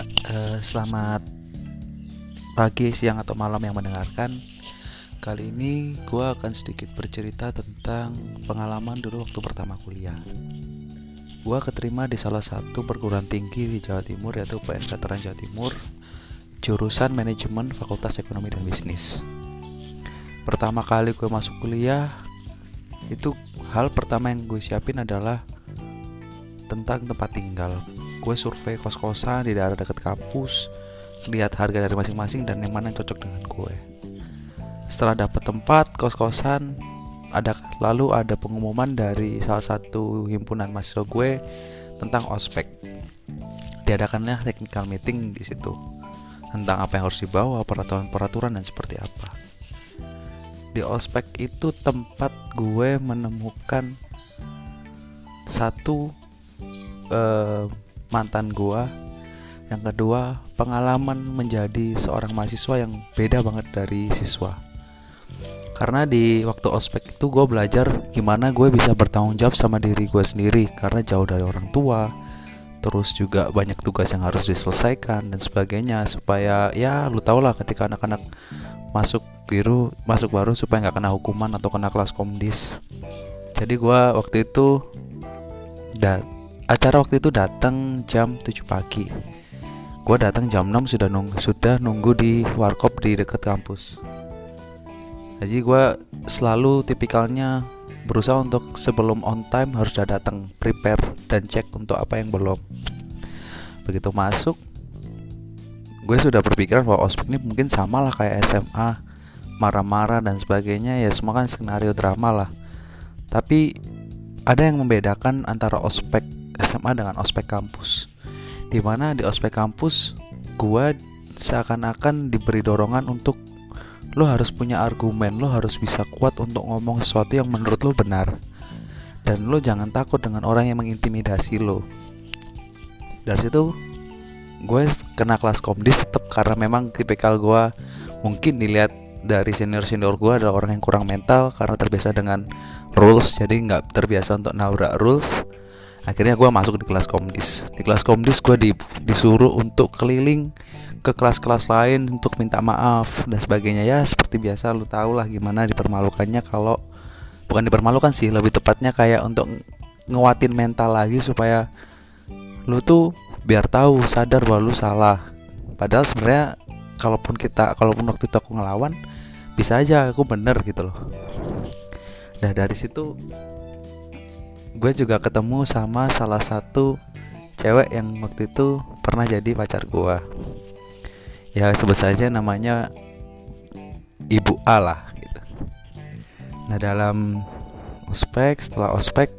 Eh, selamat pagi, siang, atau malam yang mendengarkan. Kali ini gue akan sedikit bercerita tentang pengalaman dulu waktu pertama kuliah. Gue keterima di salah satu perguruan tinggi di Jawa Timur yaitu PN Veteran Jawa Timur, jurusan Manajemen Fakultas Ekonomi dan Bisnis. Pertama kali gue masuk kuliah, itu hal pertama yang gue siapin adalah tentang tempat tinggal. Gue survei kos-kosan di daerah dekat kampus, lihat harga dari masing-masing dan yang mana yang cocok dengan gue. Setelah dapat tempat kos-kosan, ada lalu ada pengumuman dari salah satu himpunan mahasiswa gue tentang ospek. Diadakannya technical meeting di situ tentang apa yang harus dibawa, peraturan-peraturan dan seperti apa. Di ospek itu tempat gue menemukan satu uh, mantan gua. Yang kedua pengalaman menjadi seorang mahasiswa yang beda banget dari siswa. Karena di waktu ospek itu gue belajar gimana gue bisa bertanggung jawab sama diri gue sendiri karena jauh dari orang tua. Terus juga banyak tugas yang harus diselesaikan dan sebagainya supaya ya lu tau lah ketika anak-anak masuk biru masuk baru supaya nggak kena hukuman atau kena kelas komdis. Jadi gue waktu itu dat acara waktu itu datang jam 7 pagi. Gue datang jam 6 sudah nunggu sudah nunggu di warkop di dekat kampus. Jadi gue selalu tipikalnya berusaha untuk sebelum on time harus sudah datang prepare dan cek untuk apa yang belum. Begitu masuk gue sudah berpikiran bahwa ospek ini mungkin sama lah kayak SMA marah-marah dan sebagainya. Ya semua kan skenario drama lah. Tapi ada yang membedakan antara ospek SMA dengan ospek kampus. Di mana di ospek kampus gue seakan-akan diberi dorongan untuk lo harus punya argumen lo harus bisa kuat untuk ngomong sesuatu yang menurut lo benar. Dan lo jangan takut dengan orang yang mengintimidasi lo. Dari situ gue kena kelas komdis tetap karena memang tipikal gue mungkin dilihat dari senior senior gue adalah orang yang kurang mental karena terbiasa dengan rules. Jadi nggak terbiasa untuk nabrak rules akhirnya gue masuk di kelas komdis. Di kelas komdis gue di, disuruh untuk keliling ke kelas-kelas lain untuk minta maaf dan sebagainya. Ya seperti biasa lu tau lah gimana dipermalukannya kalau bukan dipermalukan sih lebih tepatnya kayak untuk nguatin mental lagi supaya lu tuh biar tahu sadar bahwa lu salah. Padahal sebenarnya kalaupun kita kalaupun waktu itu aku ngelawan bisa aja aku bener gitu loh. Nah dari situ gue juga ketemu sama salah satu cewek yang waktu itu pernah jadi pacar gue ya sebut saja namanya ibu A lah gitu. Nah dalam ospek setelah ospek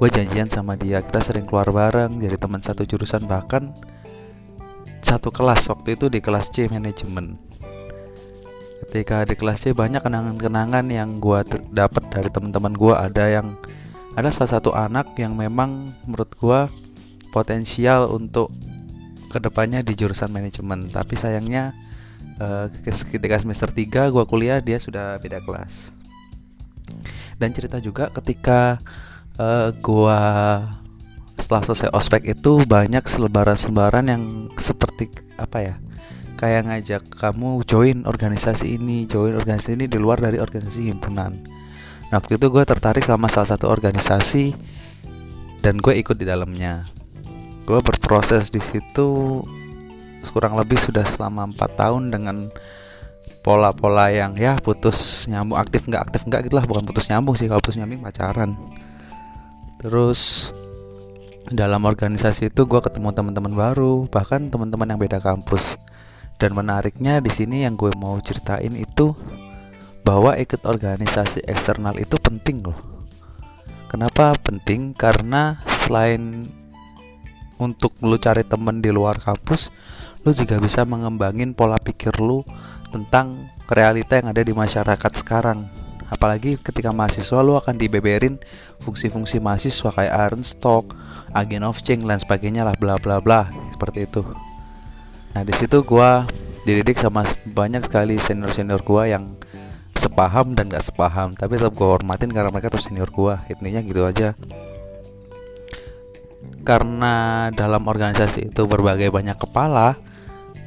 gue janjian sama dia. Kita sering keluar bareng jadi teman satu jurusan. Bahkan satu kelas waktu itu di kelas C manajemen. Ketika di kelas C banyak kenangan-kenangan yang gue dapat dari teman-teman gue ada yang ada salah satu anak yang memang menurut gue potensial untuk ke depannya di jurusan manajemen. Tapi sayangnya uh, ketika semester 3 gue kuliah dia sudah beda kelas. Dan cerita juga ketika uh, gua setelah selesai ospek itu banyak selebaran-selebaran yang seperti apa ya kayak ngajak kamu join organisasi ini join organisasi ini di luar dari organisasi himpunan Nah, waktu itu gue tertarik sama salah satu organisasi dan gue ikut di dalamnya. Gue berproses di situ kurang lebih sudah selama empat tahun dengan pola-pola yang ya putus nyambung aktif nggak aktif nggak gitulah bukan putus nyambung sih kalau putus nyambung pacaran. Terus dalam organisasi itu gue ketemu teman-teman baru bahkan teman-teman yang beda kampus dan menariknya di sini yang gue mau ceritain itu bahwa ikut organisasi eksternal itu penting loh. Kenapa penting? Karena selain untuk lu cari temen di luar kampus, lu juga bisa mengembangin pola pikir lu tentang realita yang ada di masyarakat sekarang. Apalagi ketika mahasiswa lu akan dibeberin fungsi-fungsi mahasiswa kayak iron stock, agen of change dan sebagainya lah bla bla bla seperti itu. Nah, di situ gua dididik sama banyak sekali senior-senior gua yang sepaham dan gak sepaham tapi tetap gue hormatin karena mereka tuh senior gue intinya gitu aja. Karena dalam organisasi itu berbagai banyak kepala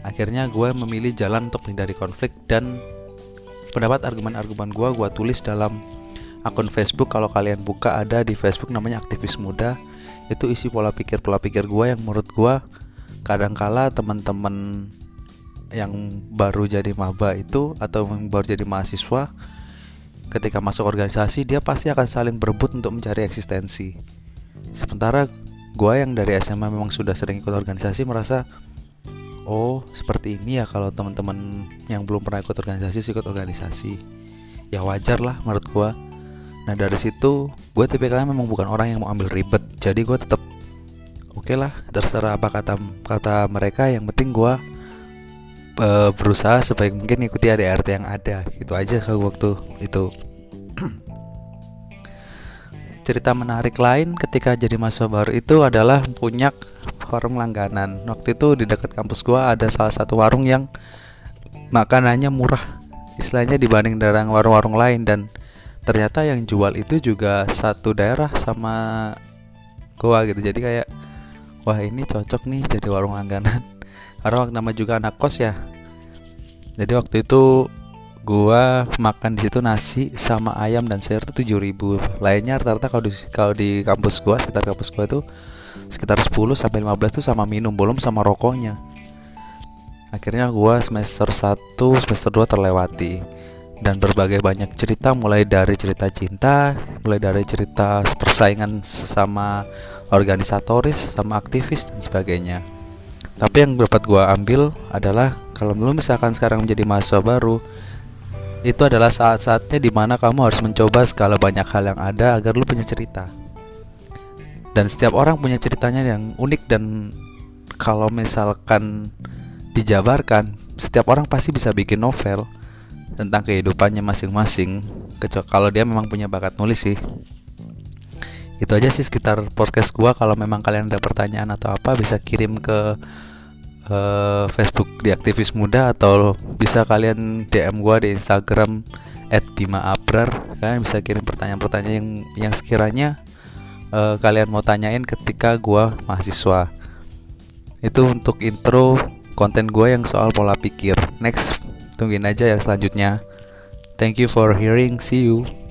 akhirnya gue memilih jalan untuk menghindari konflik dan pendapat argumen-argumen gue gue tulis dalam akun Facebook. Kalau kalian buka ada di Facebook namanya aktivis muda. Itu isi pola pikir pola pikir gue yang menurut gue kadangkala teman-teman yang baru jadi maba itu atau yang baru jadi mahasiswa ketika masuk organisasi dia pasti akan saling berebut untuk mencari eksistensi. Sementara gue yang dari SMA memang sudah sering ikut organisasi merasa oh seperti ini ya kalau teman-teman yang belum pernah ikut organisasi ikut organisasi. Ya wajar lah menurut gue nah dari situ gue tipikalnya memang bukan orang yang mau ambil ribet. Jadi gue tetap oke okay lah terserah apa kata kata mereka yang penting gue uh, berusaha sebaik mungkin ikuti ADRT yang ada. Gitu aja kalau waktu itu. Cerita menarik lain ketika jadi mahasiswa baru itu adalah punya warung langganan. Waktu itu di dekat kampus gua ada salah satu warung yang makanannya murah. Istilahnya dibanding dari warung-warung lain. Dan ternyata yang jual itu juga satu daerah sama gua gitu. Jadi kayak wah ini cocok nih jadi warung langganan karena nama juga anak kos ya? Jadi waktu itu gua makan di situ nasi sama ayam dan sayur tuh tujuh ribu. Lainnya rata-rata kalau di kalau di kampus gua sekitar kampus gua itu sekitar 10 sampai 15 tuh sama minum belum sama rokoknya. Akhirnya gua semester 1 semester 2 terlewati. Dan berbagai banyak cerita mulai dari cerita cinta mulai dari cerita persaingan sama organisatoris sama aktivis dan sebagainya tapi yang dapat gua ambil adalah kalau belum misalkan sekarang menjadi mahasiswa baru itu adalah saat-saatnya di mana kamu harus mencoba segala banyak hal yang ada agar lu punya cerita. Dan setiap orang punya ceritanya yang unik dan kalau misalkan dijabarkan setiap orang pasti bisa bikin novel tentang kehidupannya masing-masing kecuali kalau dia memang punya bakat nulis sih itu aja sih sekitar podcast gua kalau memang kalian ada pertanyaan atau apa bisa kirim ke uh, Facebook di aktivis muda atau bisa kalian DM gua di Instagram @bima_abrar kalian bisa kirim pertanyaan-pertanyaan yang yang sekiranya uh, kalian mau tanyain ketika gua mahasiswa. Itu untuk intro konten gua yang soal pola pikir. Next, tungguin aja yang selanjutnya. Thank you for hearing. See you.